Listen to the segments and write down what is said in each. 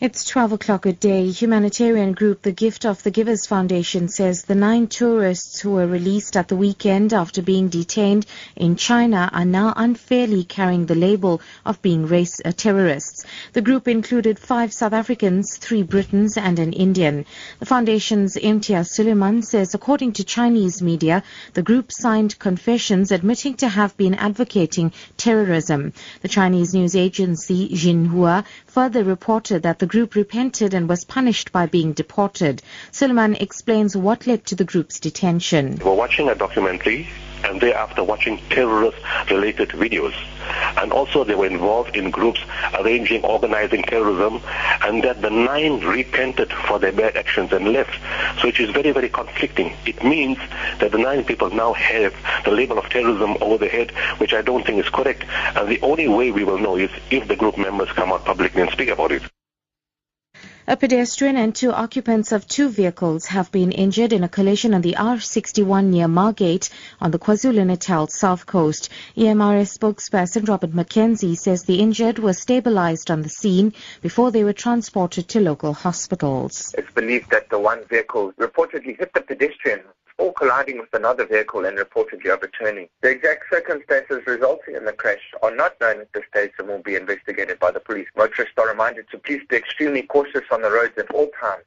It's 12 o'clock a day. Humanitarian group The Gift of the Givers Foundation says the nine tourists who were released at the weekend after being detained in China are now unfairly carrying the label of being race terrorists. The group included five South Africans, three Britons and an Indian. The foundation's Imtiaz Sooliman says according to Chinese media, the group signed confessions admitting to have been advocating terrorism. The Chinese news agency Xinhua further reported that the group repented and was punished by being deported. Sooliman explains what led to the group's detention. We're watching a documentary and thereafter watching terrorist-related videos. And also they were involved in groups arranging, organizing terrorism, and that the nine repented for their bad actions and left. So it is very, very conflicting. It means that the nine people now have the label of terrorism over their head, which I don't think is correct. And the only way we will know is if the group members come out publicly and speak about it. A pedestrian and two occupants of two vehicles have been injured in a collision on the R61 near Margate on the KwaZulu-Natal south coast. EMRS spokesperson Robert McKenzie says the injured were stabilized on the scene before they were transported to local hospitals. It's believed that the one vehicle reportedly hit the pedestrian or colliding with another vehicle and reportedly overturning. The exact circumstances resulting in the crash are not known at this stage and will be investigated by the police. Motorists are reminded to please be extremely cautious on the roads at all times.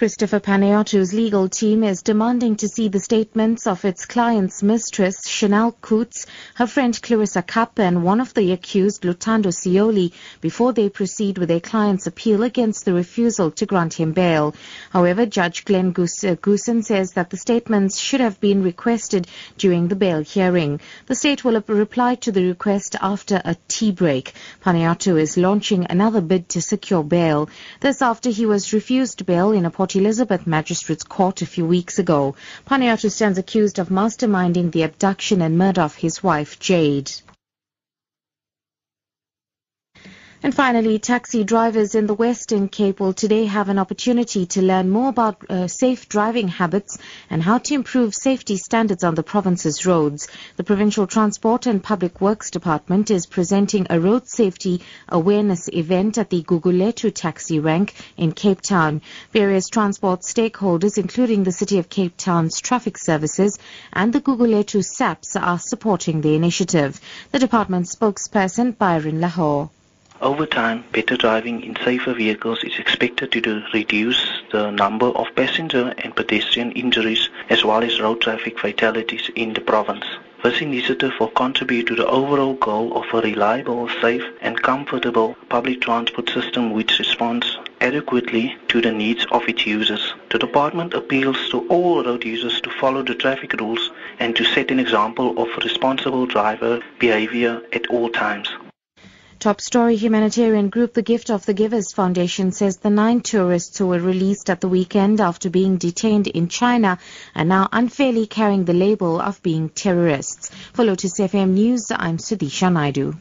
Christopher Panayiotou's legal team is demanding to see the statements of its client's mistress, Chanelle Coutts, her friend Clarissa Kapp, and one of the accused, Luthando Siyoli, before they proceed with their client's appeal against the refusal to grant him bail. However, Judge Glenn uh, Goosen says that the statements should have been requested during the bail hearing. The state will reply to the request after a tea break. Panayiotou is launching another bid to secure bail. This after he was refused bail in a Port Elizabeth Magistrates Court a few weeks ago. Panayiotou stands accused of masterminding the abduction and murder of his wife, Jade. And finally, taxi drivers in the Western Cape will today have an opportunity to learn more about uh, safe driving habits and how to improve safety standards on the province's roads. The Provincial Transport and Public Works Department is presenting a road safety awareness event at the Gugulethu taxi rank in Cape Town. Various transport stakeholders, including the City of Cape Town's traffic services and the Gugulethu SAPS, are supporting the initiative. The department spokesperson Byron La Hoe. Over time, better driving in safer vehicles is expected to reduce the number of passenger and pedestrian injuries as well as road traffic fatalities in the province. This initiative will contribute to the overall goal of a reliable, safe and comfortable public transport system which responds adequately to the needs of its users. The department appeals to all road users to follow the traffic rules and to set an example of responsible driver behavior at all times. Top story humanitarian group The Gift of the Givers Foundation says the nine tourists who were released at the weekend after being detained in China are now unfairly carrying the label of being terrorists. For Lotus FM News, I'm Sudisha Naidu.